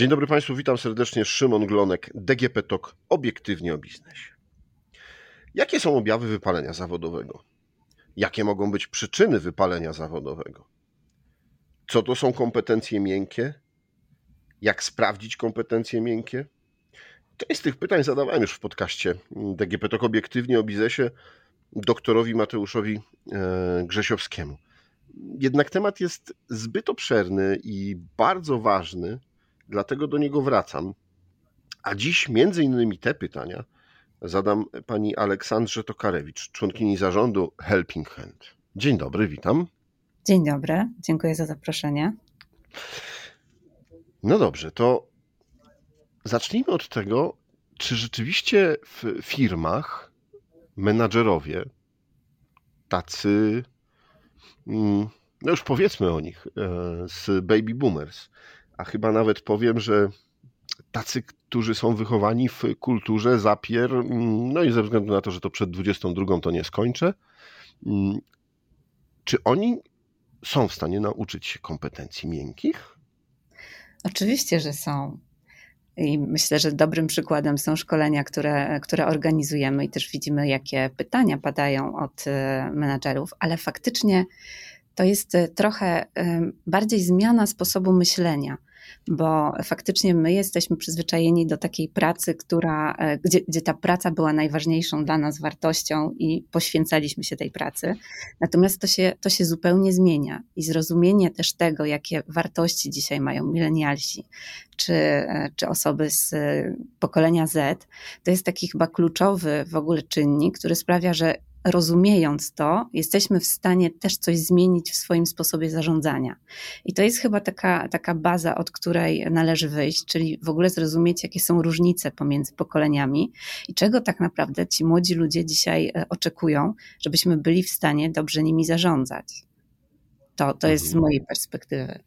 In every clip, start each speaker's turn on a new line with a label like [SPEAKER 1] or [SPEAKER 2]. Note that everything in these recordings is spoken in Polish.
[SPEAKER 1] Dzień dobry Państwu, witam serdecznie. Szymon Glonek, DGP TOK, obiektywnie o biznesie. Jakie są objawy wypalenia zawodowego? Jakie mogą być przyczyny wypalenia zawodowego? Co to są kompetencje miękkie? Jak sprawdzić kompetencje miękkie? Część z tych pytań zadawałem już w podcaście DGP TOK obiektywnie o biznesie doktorowi Mateuszowi e, Grzesiowskiemu. Jednak temat jest zbyt obszerny i bardzo ważny, dlatego do niego wracam. A dziś między innymi te pytania zadam pani Aleksandrze Tokarewicz, członkini zarządu Helping Hand. Dzień dobry, witam.
[SPEAKER 2] Dzień dobry, dziękuję za zaproszenie.
[SPEAKER 1] No dobrze, to zacznijmy od tego, czy rzeczywiście w firmach menadżerowie, tacy, mm, no już powiedzmy o nich, e, z baby boomers, a chyba nawet powiem, że tacy, którzy są wychowani w kulturze zapier, mm, no i ze względu na to, że to przed 22 to nie skończę, mm, czy oni są w stanie nauczyć się kompetencji miękkich?
[SPEAKER 2] Oczywiście, że są. I myślę, że dobrym przykładem są szkolenia, które, które organizujemy i też widzimy, jakie pytania padają od e, menadżerów, ale faktycznie to jest e, trochę e, bardziej zmiana sposobu myślenia bo faktycznie my jesteśmy przyzwyczajeni do takiej pracy, która, e, gdzie, gdzie ta praca była najważniejszą dla nas wartością i poświęcaliśmy się tej pracy. Natomiast to się, to się zupełnie zmienia i zrozumienie też tego, jakie wartości dzisiaj mają milenialsi, czy, e, czy osoby z e, pokolenia Z, to jest taki chyba kluczowy w ogóle czynnik, który sprawia, że rozumiejąc to, jesteśmy w stanie też coś zmienić w swoim sposobie zarządzania. I to jest chyba taka, taka baza, od której należy wyjść, czyli w ogóle zrozumieć, jakie są różnice pomiędzy pokoleniami i czego tak naprawdę ci młodzi ludzie dzisiaj e, oczekują, żebyśmy byli w stanie dobrze nimi zarządzać. To, to jest z mhm. mojej perspektywy.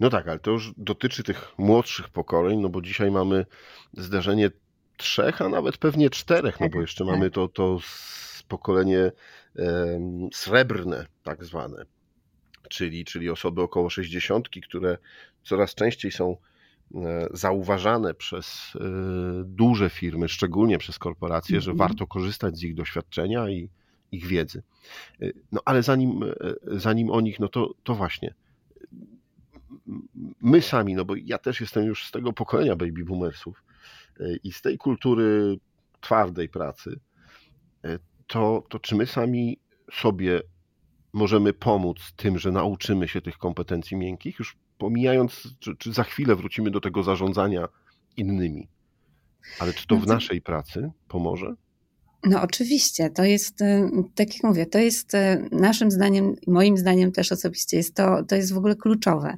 [SPEAKER 1] No tak, ale to już dotyczy tych młodszych pokoleń, no bo dzisiaj mamy zdarzenie trzech, a nawet pewnie czterech, no bo jeszcze mamy to, to pokolenie srebrne, tak zwane, czyli, czyli osoby około 60, które coraz częściej są e, zauważane przez e, duże firmy, szczególnie przez korporacje, że mhm. warto korzystać z ich doświadczenia i ich wiedzy. E, no ale zanim, zanim o nich, no to, to właśnie my sami, no bo ja też jestem już z tego pokolenia baby boomersów i z tej kultury twardej pracy, to, to czy my sami sobie możemy pomóc tym, że nauczymy się tych kompetencji miękkich, już pomijając, czy, czy za chwilę wrócimy do tego zarządzania innymi. Ale czy to w no naszej pracy pomoże?
[SPEAKER 2] No oczywiście, to jest, y, tak jak mówię, to jest y, naszym zdaniem, moim zdaniem też osobiście jest to, to jest w ogóle kluczowe.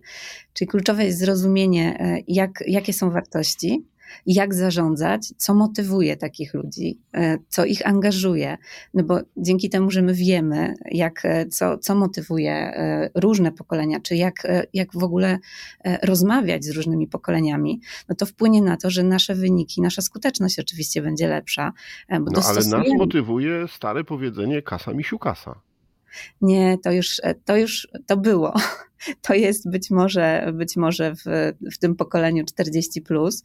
[SPEAKER 2] Czyli kluczowe jest zrozumienie, y, jak, jakie są wartości, jak zarządzać, co motywuje takich ludzi, e, co ich angażuje, no bo dzięki temu, że my wiemy, jak, e, co, co motywuje e, różne pokolenia, czy jak, jak w ogóle rozmawiać z różnymi pokoleniami, no to wpłynie na to, że nasze wyniki, nasza skuteczność oczywiście będzie lepsza.
[SPEAKER 1] Bo no ale nas motywuje stare powiedzenie kasa misiu kasa
[SPEAKER 2] nie, to już, to już to było. To jest być może, być może w, w tym pokoleniu 40, plus,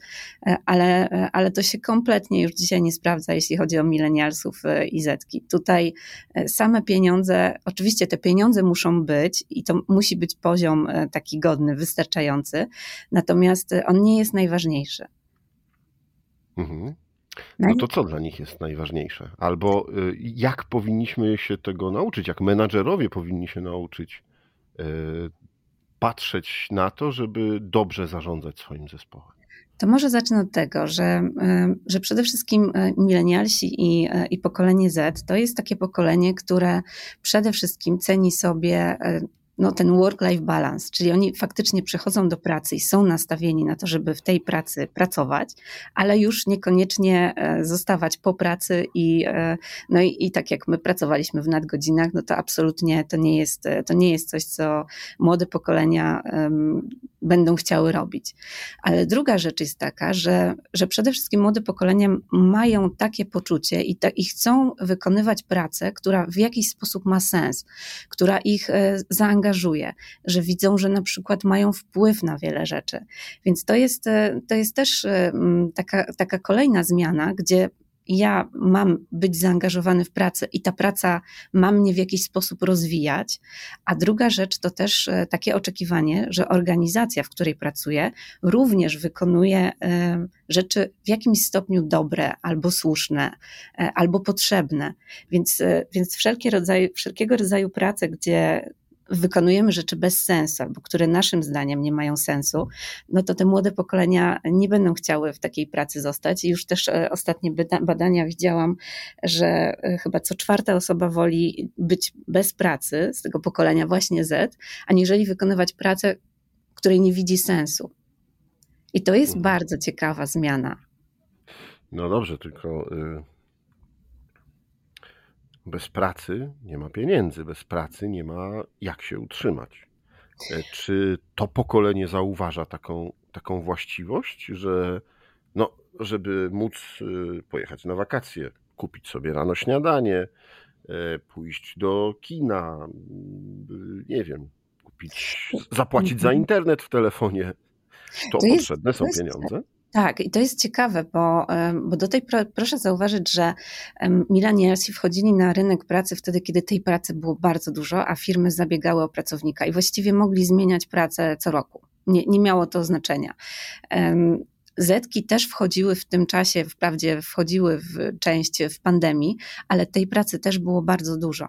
[SPEAKER 2] ale, ale to się kompletnie już dzisiaj nie sprawdza, jeśli chodzi o milenialsów i zetki. Tutaj same pieniądze, oczywiście te pieniądze muszą być i to musi być poziom taki godny, wystarczający, natomiast on nie jest najważniejszy.
[SPEAKER 1] Mhm. No, no to co dla nich jest najważniejsze? Albo y, jak powinniśmy się tego nauczyć? Jak menadżerowie powinni się nauczyć y, patrzeć na to, żeby dobrze zarządzać swoim zespołem?
[SPEAKER 2] To może zacznę od tego, że, y, że przede wszystkim milenialsi i, i pokolenie Z to jest takie pokolenie, które przede wszystkim ceni sobie no, ten work-life balance, czyli oni faktycznie przychodzą do pracy i są nastawieni na to, żeby w tej pracy pracować, ale już niekoniecznie e, zostawać po pracy i, e, no i, i tak jak my pracowaliśmy w nadgodzinach, no to absolutnie to nie jest, e, to nie jest coś, co młode pokolenia um, będą chciały robić. Ale druga rzecz jest taka, że, że przede wszystkim młode pokolenia mają takie poczucie i, ta, i chcą wykonywać pracę, która w jakiś sposób ma sens, która ich zaangażuje angażuje, że widzą, że na przykład mają wpływ na wiele rzeczy. Więc to jest, to jest też taka, taka kolejna zmiana, gdzie ja mam być zaangażowany w pracę i ta praca ma mnie w jakiś sposób rozwijać. A druga rzecz to też e, takie oczekiwanie, że organizacja, w której pracuję, również wykonuje e, rzeczy w jakimś stopniu dobre albo słuszne, e, albo potrzebne. Więc, więc wszelkie rodzaje, wszelkiego rodzaju prace, gdzie wykonujemy rzeczy bez sensu, albo które naszym zdaniem nie mają sensu, no to te młode pokolenia nie będą chciały w takiej pracy zostać. I już też e, ostatnie badania widziałam, że e, chyba co czwarta osoba woli być bez pracy z tego pokolenia właśnie Z, aniżeli wykonywać pracę, której nie widzi sensu. I to jest mhm. bardzo ciekawa zmiana.
[SPEAKER 1] No dobrze, tylko y, bez pracy nie ma pieniędzy, bez pracy nie ma jak się utrzymać. E, czy to pokolenie zauważa taką, taką właściwość, że no, żeby móc y, pojechać na wakacje, kupić sobie rano śniadanie, e, pójść do kina, y, nie wiem, kupić, zapłacić za mhm. internet w telefonie, to, to potrzebne jest, są pieniądze?
[SPEAKER 2] Tak, i to jest ciekawe, bo, bo do tej proszę zauważyć, że milenialsi wchodzili na rynek pracy wtedy, kiedy tej pracy było bardzo dużo, a firmy zabiegały o pracownika i właściwie mogli zmieniać pracę co roku. Nie, nie miało to znaczenia. Zetki też wchodziły w tym czasie, wprawdzie wchodziły w część w pandemii, ale tej pracy też było bardzo dużo.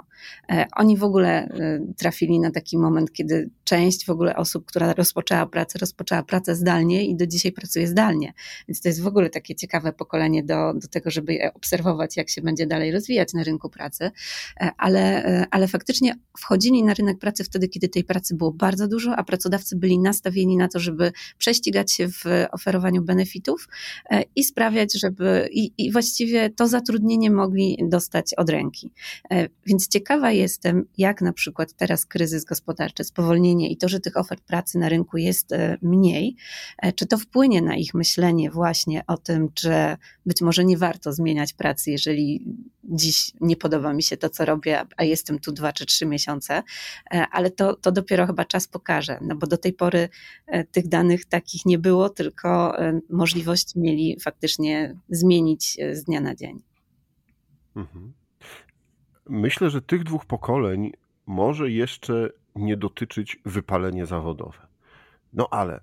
[SPEAKER 2] E, oni w ogóle e, trafili na taki moment, kiedy część w ogóle osób, która rozpoczęła pracę, rozpoczęła pracę zdalnie i do dzisiaj pracuje zdalnie. Więc to jest w ogóle takie ciekawe pokolenie do, do tego, żeby obserwować, jak się będzie dalej rozwijać na rynku pracy. E, ale, ale faktycznie wchodzili na rynek pracy wtedy, kiedy tej pracy było bardzo dużo, a pracodawcy byli nastawieni na to, żeby prześcigać się w oferowaniu benefitów e, i sprawiać, żeby i, i właściwie to zatrudnienie mogli dostać od ręki. E, więc ciekawa jestem, jak na przykład teraz kryzys gospodarczy, spowolnienie i to, że tych ofert pracy na rynku jest e, mniej, czy to wpłynie na ich myślenie właśnie o tym, że być może nie warto zmieniać pracy, jeżeli dziś nie podoba mi się to, co robię, a jestem tu dwa czy trzy miesiące, ale to, to dopiero chyba czas pokaże, no bo do tej pory tych danych takich nie było, tylko możliwość mieli faktycznie zmienić e, z dnia na dzień. Mhm.
[SPEAKER 1] Myślę, że tych dwóch pokoleń może jeszcze nie dotyczyć wypalenie zawodowe. No ale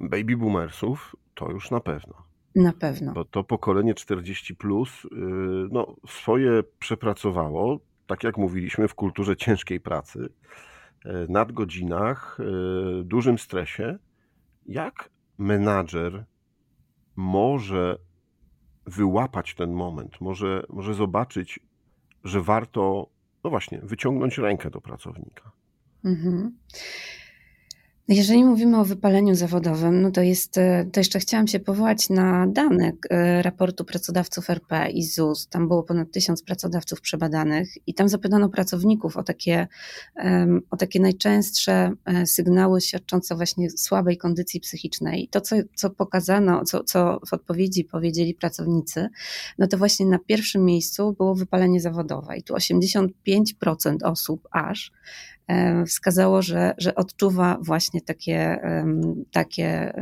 [SPEAKER 1] baby boomersów to już na pewno.
[SPEAKER 2] Na pewno.
[SPEAKER 1] Bo to pokolenie 40 plus y, no, swoje przepracowało, tak jak mówiliśmy, w kulturze ciężkiej pracy, y, nadgodzinach, y, dużym stresie. Jak menadżer może wyłapać ten moment, może, może zobaczyć, że warto, no właśnie, wyciągnąć rękę do pracownika. Mhm.
[SPEAKER 2] Jeżeli mówimy o wypaleniu zawodowym, no to jest, e, to jeszcze chciałam się powołać na dane raportu pracodawców RP i ZUS. Tam było ponad tysiąc pracodawców przebadanych i tam zapytano pracowników o takie, o takie najczęstsze e, sygnały świadczące właśnie słabej kondycji psychicznej. To, co, co pokazano, co, co w odpowiedzi powiedzieli pracownicy, no to właśnie na pierwszym miejscu było wypalenie zawodowe i tu 85% osób aż wskazało, że, że odczuwa właśnie takie, takie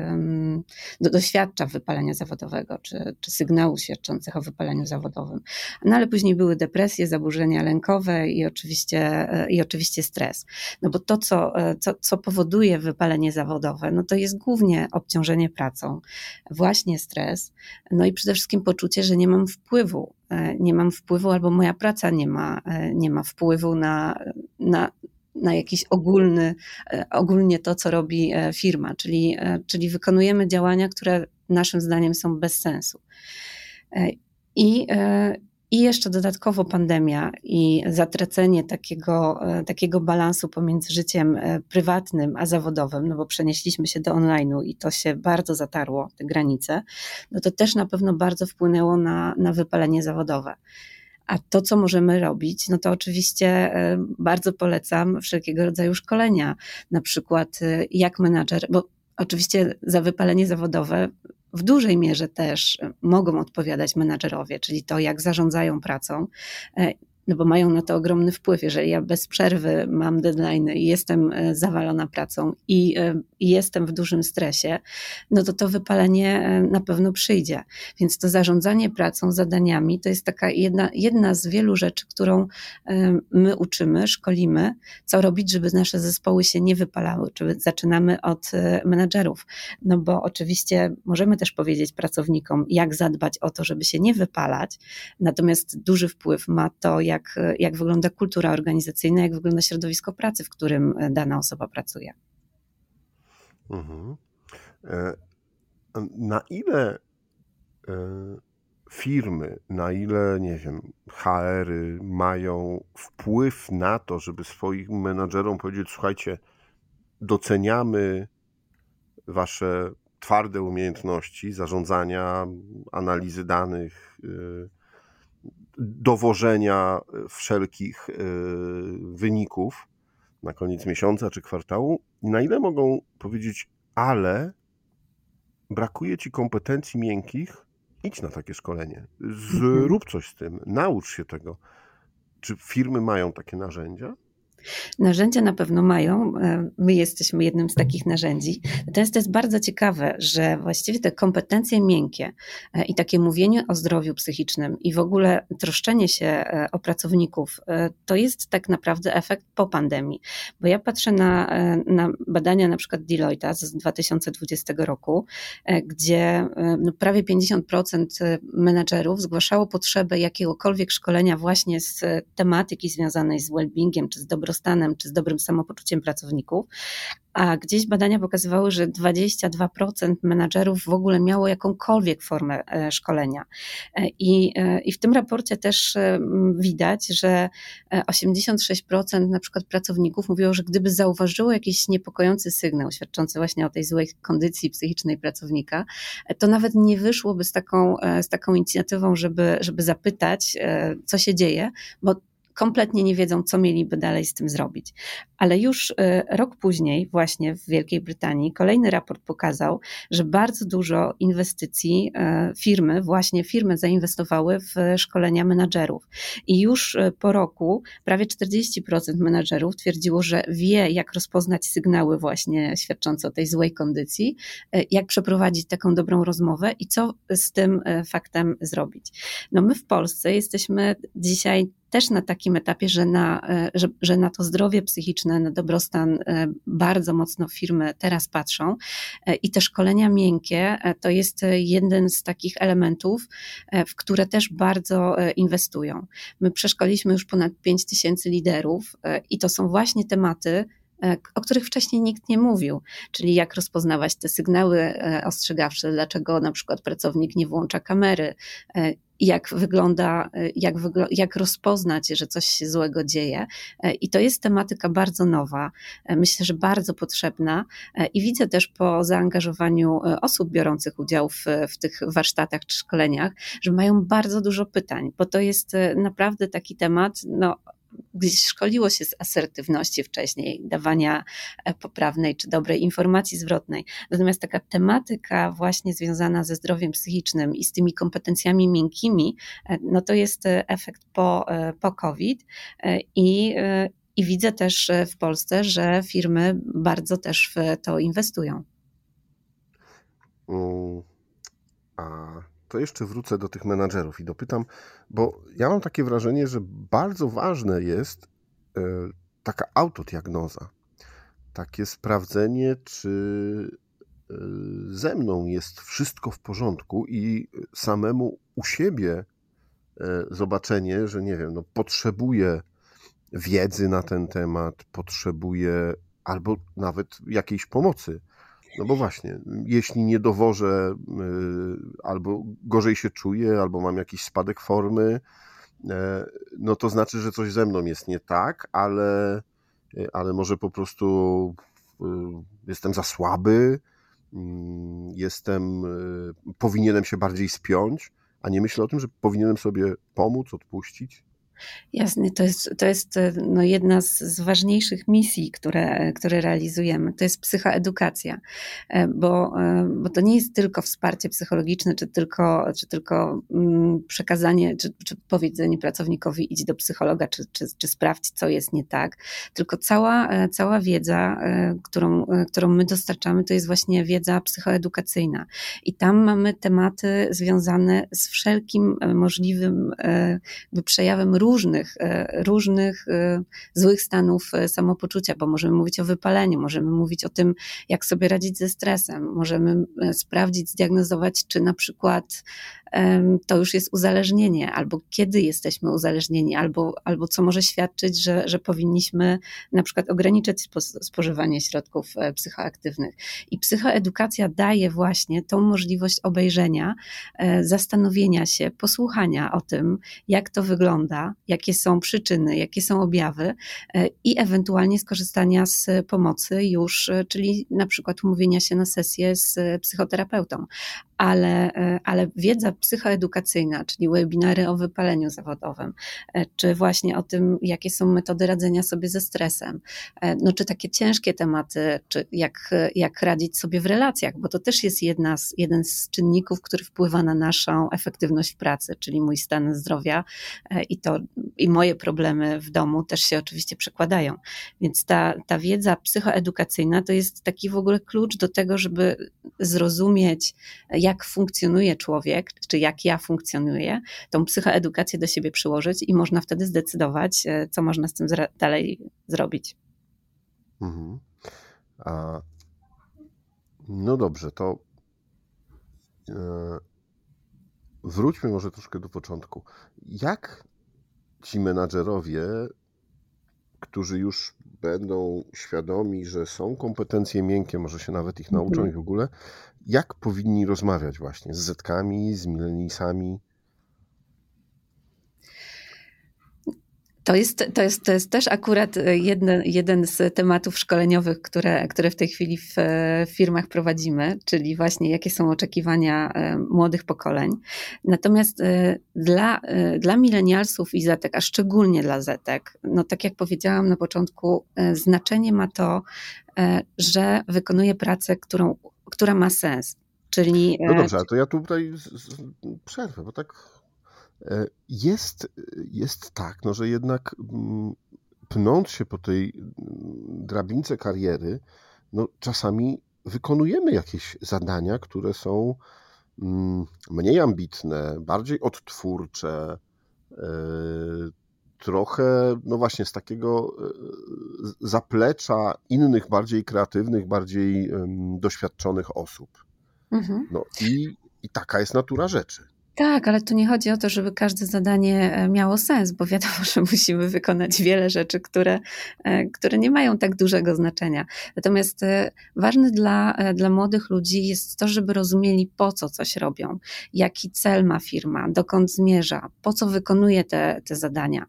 [SPEAKER 2] doświadcza wypalenia zawodowego, czy, czy sygnałów świadczących o wypaleniu zawodowym. No ale później były depresje, zaburzenia lękowe i oczywiście, e, i oczywiście stres. No bo to, co, e, co, co powoduje wypalenie zawodowe, no to jest głównie obciążenie pracą, właśnie stres, no i przede wszystkim poczucie, że nie mam wpływu nie mam wpływu, albo moja praca nie ma, nie ma wpływu na, na, na jakiś ogólny, e, ogólnie to, co robi e, firma, czyli, e, czyli wykonujemy działania, które naszym zdaniem są bez sensu. I, i jeszcze dodatkowo pandemia i zatracenie takiego, takiego balansu pomiędzy życiem prywatnym a zawodowym, no bo przenieśliśmy się do online'u i to się bardzo zatarło, te granice, no to też na pewno bardzo wpłynęło na, na wypalenie zawodowe. A to, co możemy robić, no to oczywiście e, bardzo polecam wszelkiego rodzaju szkolenia, na przykład e, jak menadżer, bo oczywiście za wypalenie zawodowe w dużej mierze też mogą odpowiadać menadżerowie, czyli to, jak zarządzają pracą. E, no bo mają na to ogromny wpływ. Jeżeli ja bez przerwy mam deadline i jestem e, zawalona pracą i, e, i jestem w dużym stresie, no to to wypalenie na pewno przyjdzie. Więc to zarządzanie pracą, zadaniami to jest taka jedna, jedna z wielu rzeczy, którą my uczymy, szkolimy, co robić, żeby nasze zespoły się nie wypalały. Czy zaczynamy od menedżerów, no bo oczywiście możemy też powiedzieć pracownikom, jak zadbać o to, żeby się nie wypalać, natomiast duży wpływ ma to, jak, jak wygląda kultura organizacyjna, jak wygląda środowisko pracy, w którym dana osoba pracuje.
[SPEAKER 1] Mhm. E, na ile e, firmy, na ile, nie wiem, HR-y mają wpływ na to, żeby swoim menadżerom powiedzieć, słuchajcie, doceniamy wasze twarde umiejętności zarządzania, analizy danych, y, dowożenia wszelkich y, wyników na koniec miesiąca czy kwartału, i na ile mogą powiedzieć, ale brakuje ci kompetencji miękkich, idź na takie szkolenie, zrób coś z tym, naucz się tego. Czy firmy mają takie narzędzia?
[SPEAKER 2] Narzędzia na pewno mają. E, my jesteśmy jednym z takich narzędzi. Natomiast to jest bardzo ciekawe, że właściwie te kompetencje miękkie e, i takie mówienie o zdrowiu psychicznym i w ogóle troszczenie się e, o pracowników, to jest tak naprawdę efekt po pandemii. Bo ja patrzę na, na badania na przykład Deloitte z 2020 roku, gdzie no prawie 50% menadżerów zgłaszało potrzebę jakiegokolwiek szkolenia właśnie z tematyki związanej z well-beingiem czy z dobrym dobrostanem czy z dobrym samopoczuciem pracowników, a gdzieś badania pokazywały, że 22% menadżerów w ogóle miało jakąkolwiek formę e, szkolenia. E, I, e, I w tym raporcie też widać, że 86% na przykład pracowników mówiło, że gdyby zauważyło jakiś niepokojący sygnał świadczący właśnie o tej złej kondycji psychicznej pracownika, to nawet nie wyszłoby z taką, z taką inicjatywą, żeby, żeby zapytać, co się dzieje, bo kompletnie nie wiedzą, co mieliby dalej z tym zrobić. Ale już y, rok później, właśnie w Wielkiej Brytanii, kolejny raport pokazał, że bardzo dużo inwestycji y, firmy, właśnie firmy zainwestowały w szkolenia menadżerów. I już y, po roku prawie 40% menadżerów twierdziło, że wie, jak rozpoznać sygnały właśnie świadczące o tej złej kondycji, jak przeprowadzić taką dobrą rozmowę i co z tym faktem zrobić. No my w Polsce jesteśmy dzisiaj też na takim etapie, że na, e, że, że na to zdrowie psychiczne, na dobrostan e, bardzo mocno firmy teraz patrzą e, i te szkolenia miękkie to jest jeden z takich elementów, w które też bardzo inwestują. My przeszkoliliśmy już ponad 5 tysięcy liderów i to są właśnie tematy, o których wcześniej nikt nie mówił, czyli jak rozpoznawać te sygnały ostrzegawcze, dlaczego na przykład pracownik nie włącza kamery, jak wygląda, jak, wygl jak rozpoznać, że coś się złego dzieje. I to jest tematyka bardzo nowa, myślę, że bardzo potrzebna i widzę też po zaangażowaniu osób biorących udział w, w tych warsztatach czy szkoleniach, że mają bardzo dużo pytań, bo to jest naprawdę taki temat, no, gdzieś szkoliło się z asertywności wcześniej, dawania e, poprawnej czy dobrej informacji zwrotnej. Natomiast taka tematyka właśnie związana ze zdrowiem psychicznym i z tymi kompetencjami miękkimi, e, no to jest e, efekt po, po COVID i, i widzę też w Polsce, że firmy bardzo też w to inwestują.
[SPEAKER 1] Mm, a to jeszcze wrócę do tych menadżerów i dopytam, bo ja mam takie wrażenie, że bardzo ważne jest e, taka autodiagnoza. Takie sprawdzenie, czy e, ze mną jest wszystko w porządku i samemu u siebie e, zobaczenie, że nie wiem, no potrzebuję wiedzy na ten temat, potrzebuję albo nawet jakiejś pomocy no bo właśnie, jeśli nie dowożę, y, albo gorzej się czuję, albo mam jakiś spadek formy, e, no to znaczy, że coś ze mną jest nie tak, ale, y, ale może po prostu y, jestem za słaby, mm, jestem, powinienem się bardziej spiąć, a nie myślę o tym, że powinienem sobie pomóc, odpuścić.
[SPEAKER 2] Jasne, to jest, to jest no, jedna z, z ważniejszych misji, które, które realizujemy. To jest psychoedukacja, e, bo, e, bo to nie jest tylko wsparcie psychologiczne, czy tylko, czy tylko mm, przekazanie, czy, czy powiedzenie pracownikowi idź do psychologa, czy, czy, czy sprawdź, co jest nie tak, tylko cała, e, cała wiedza, którą, którą my dostarczamy, to jest właśnie wiedza psychoedukacyjna. I tam mamy tematy związane z wszelkim możliwym przejawem różnych, różnych złych stanów samopoczucia, bo możemy mówić o wypaleniu, możemy mówić o tym, jak sobie radzić ze stresem, możemy sprawdzić, zdiagnozować, czy na przykład to już jest uzależnienie, albo kiedy jesteśmy uzależnieni, albo, albo co może świadczyć, że, że powinniśmy na przykład ograniczyć spożywanie środków e, psychoaktywnych. I psychoedukacja daje właśnie tą możliwość obejrzenia, e, zastanowienia się, posłuchania o tym, jak to wygląda, jakie są przyczyny, jakie są objawy e, i ewentualnie skorzystania z pomocy już, czyli na przykład umówienia się na sesję z psychoterapeutą ale, e, ale wiedza psychoedukacyjna, czyli webinary o wypaleniu zawodowym, e, czy właśnie o tym, jakie są metody radzenia sobie ze stresem, e, no czy takie ciężkie tematy, czy jak, jak radzić sobie w relacjach, bo to też jest jedna z, jeden z czynników, który wpływa na naszą efektywność w pracy, czyli mój stan zdrowia i to i moje problemy w domu też się oczywiście przekładają. Więc ta, ta wiedza psychoedukacyjna to jest taki w ogóle klucz do tego, żeby zrozumieć, jak jak funkcjonuje człowiek, czy jak ja funkcjonuję, tą psychoedukację do siebie przyłożyć i można wtedy zdecydować, e, co można z tym dalej zrobić. Mhm.
[SPEAKER 1] A, no dobrze, to e, wróćmy może troszkę do początku. Jak ci menadżerowie, którzy już będą świadomi, że są kompetencje miękkie, może się nawet ich nauczą mhm. i w ogóle, jak powinni rozmawiać właśnie z zetkami, z milenisami?
[SPEAKER 2] To jest, to, jest, to jest też akurat jeden, jeden z tematów szkoleniowych, które, które w tej chwili w, w firmach prowadzimy, czyli właśnie jakie są oczekiwania e, młodych pokoleń. Natomiast e, dla, e, dla milenialsów i zetek, a szczególnie dla zetek, no tak jak powiedziałam na początku, znaczenie ma to, że wykonuje pracę, którą która ma sens. Czyli,
[SPEAKER 1] no dobrze, ale to ja tutaj przerwę, bo tak e, jest, jest tak, no, że jednak mm, pnąc się po tej mm, drabince kariery, no, czasami wykonujemy jakieś zadania, które są mm, mniej ambitne, bardziej odtwórcze, e, trochę, no właśnie, z takiego e, zaplecza innych, bardziej kreatywnych, bardziej doświadczonych osób. Mhm. No i, i taka jest natura rzeczy.
[SPEAKER 2] Tak, ale tu nie chodzi o to, żeby każde zadanie e, miało sens, bo wiadomo, że musimy wykonać wiele rzeczy, które, e, które nie mają tak dużego znaczenia. Natomiast e, ważne dla, dla młodych ludzi jest to, żeby rozumieli, po co coś robią, jaki cel ma firma, dokąd zmierza, po co wykonuje te, te zadania.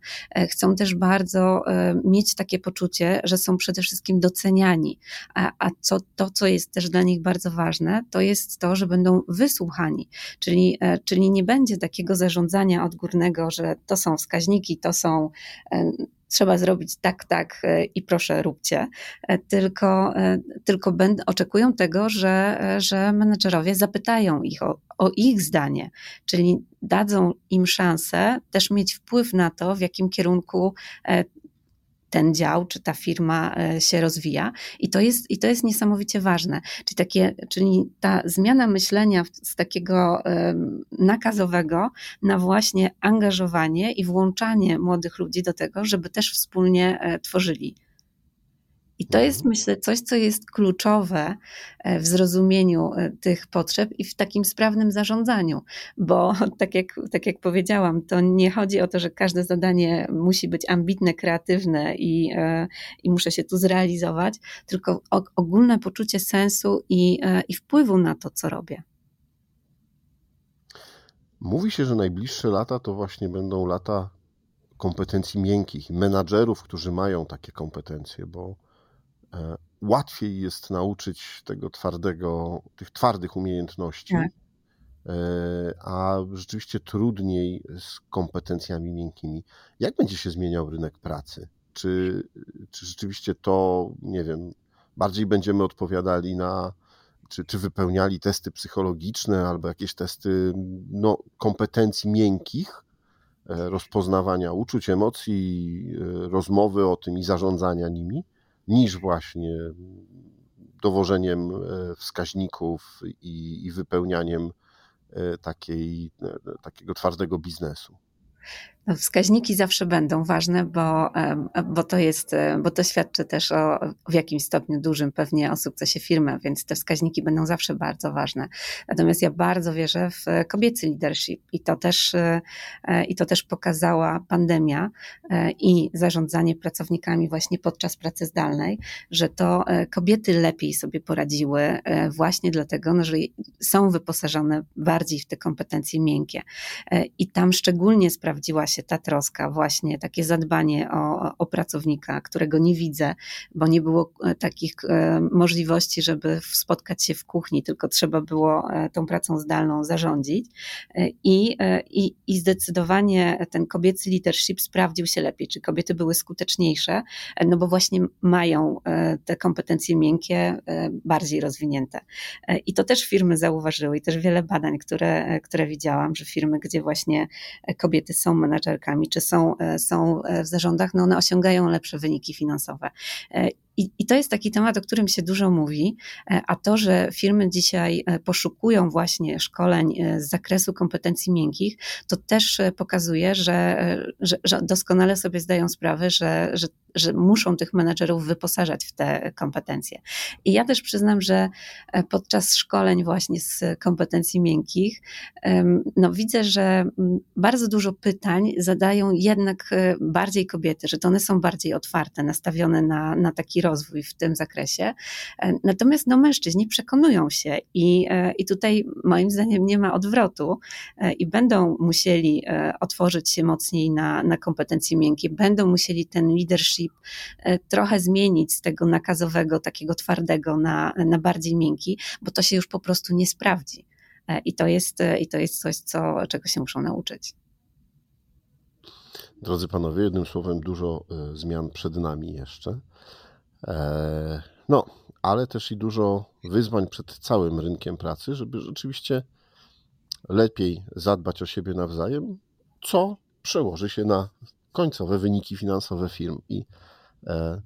[SPEAKER 2] Chcą też bardzo mieć takie poczucie, że są przede wszystkim doceniani. A, a co, to, co jest też dla nich bardzo ważne, to jest to, że będą wysłuchani, czyli, czyli nie będzie takiego zarządzania odgórnego, że to są wskaźniki, to są e, trzeba zrobić tak, tak e, i proszę róbcie, e, tylko, tylko będą, oczekują tego, że, że menedżerowie zapytają ich o, o ich zdanie, czyli dadzą im szansę też mieć wpływ na to, w jakim kierunku ten dział czy ta firma e, się rozwija. I to jest, i to jest niesamowicie ważne. Czyli, takie, czyli ta zmiana myślenia z takiego nakazowego na właśnie angażowanie i włączanie młodych ludzi do tego, żeby też wspólnie e, tworzyli i to jest, mhm. myślę, coś, co jest kluczowe e, w zrozumieniu e, tych potrzeb i w takim sprawnym zarządzaniu, bo tak jak, tak jak powiedziałam, to nie chodzi o to, że każde zadanie musi być ambitne, kreatywne i, e, i muszę się tu zrealizować, tylko ogólne poczucie sensu i, i wpływu na to, co robię.
[SPEAKER 1] Mówi się, że najbliższe lata to właśnie będą lata kompetencji miękkich, menadżerów, którzy mają takie kompetencje, bo łatwiej jest nauczyć tego twardego, tych twardych umiejętności, tak. a rzeczywiście trudniej z kompetencjami miękkimi. Jak będzie się zmieniał rynek pracy? Czy, czy rzeczywiście to, nie wiem, bardziej będziemy odpowiadali na, czy, czy wypełniali testy psychologiczne albo jakieś testy no, kompetencji miękkich, e, rozpoznawania uczuć, emocji, e, rozmowy o tym i zarządzania nimi, niż właśnie dowożeniem e, wskaźników i, i wypełnianiem takiej, takiego twardego biznesu.
[SPEAKER 2] Wskaźniki zawsze będą ważne, bo, bo, to jest, bo to świadczy też o w jakimś stopniu dużym pewnie o sukcesie firmy, więc te wskaźniki będą zawsze bardzo ważne. Natomiast ja bardzo wierzę w kobiecy leadership i to też, e, i to też pokazała pandemia e, i zarządzanie pracownikami właśnie podczas pracy zdalnej, że to e, kobiety lepiej sobie poradziły właśnie dlatego, no, że są wyposażone bardziej w te kompetencje miękkie. I tam szczególnie sprawdziła się ta troska, właśnie takie zadbanie o, o pracownika, którego nie widzę, bo nie było e, takich e, możliwości, żeby spotkać się w kuchni, tylko trzeba było e, tą pracą zdalną zarządzić. I, i, i zdecydowanie ten kobiecy leadership sprawdził się lepiej, czy kobiety były skuteczniejsze, no bo właśnie mają te kompetencje miękkie bardziej rozwinięte. I to też firmy zauważyły, i też wiele badań, które, które widziałam, że firmy, gdzie właśnie kobiety są menadżerkami, czy są, są w zarządach, no one osiągają lepsze wyniki finansowe. E, I, I, to jest taki temat, o którym się dużo mówi, a to, że firmy dzisiaj poszukują właśnie szkoleń z zakresu kompetencji miękkich, to też pokazuje, że, że, że doskonale sobie zdają sprawę, że, że że muszą tych menedżerów wyposażać w te kompetencje. I ja też przyznam, że e, podczas szkoleń właśnie z kompetencji miękkich, no widzę, że bardzo dużo pytań zadają jednak e, bardziej kobiety, że to one są bardziej otwarte, nastawione na, na taki rozwój w tym zakresie. E, natomiast no, mężczyźni przekonują się i, i tutaj moim zdaniem nie ma odwrotu i będą musieli otworzyć się mocniej na, na kompetencje miękkie, będą musieli ten leadership e, trochę zmienić z tego nakazowego, takiego twardego na, na bardziej miękki, bo to się już po prostu nie sprawdzi. E, I to jest, e, i to jest coś, co, czego się muszą nauczyć.
[SPEAKER 1] Drodzy panowie, jednym słowem, dużo zmian przed nami jeszcze. No, ale też i dużo wyzwań przed całym rynkiem pracy, żeby rzeczywiście lepiej zadbać o siebie nawzajem, co przełoży się na końcowe wyniki finansowe firm i e,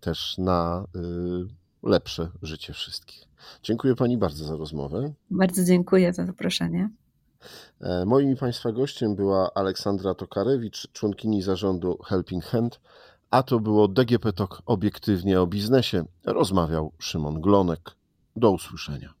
[SPEAKER 1] też na y, lepsze życie wszystkich. Dziękuję Pani bardzo za rozmowę.
[SPEAKER 2] Bardzo dziękuję za zaproszenie.
[SPEAKER 1] E, moim i Państwa gościem była Aleksandra Tokarewicz, członkini zarządu Helping Hand, a to było DGP Talk obiektywnie o biznesie. Rozmawiał Szymon Glonek. Do usłyszenia.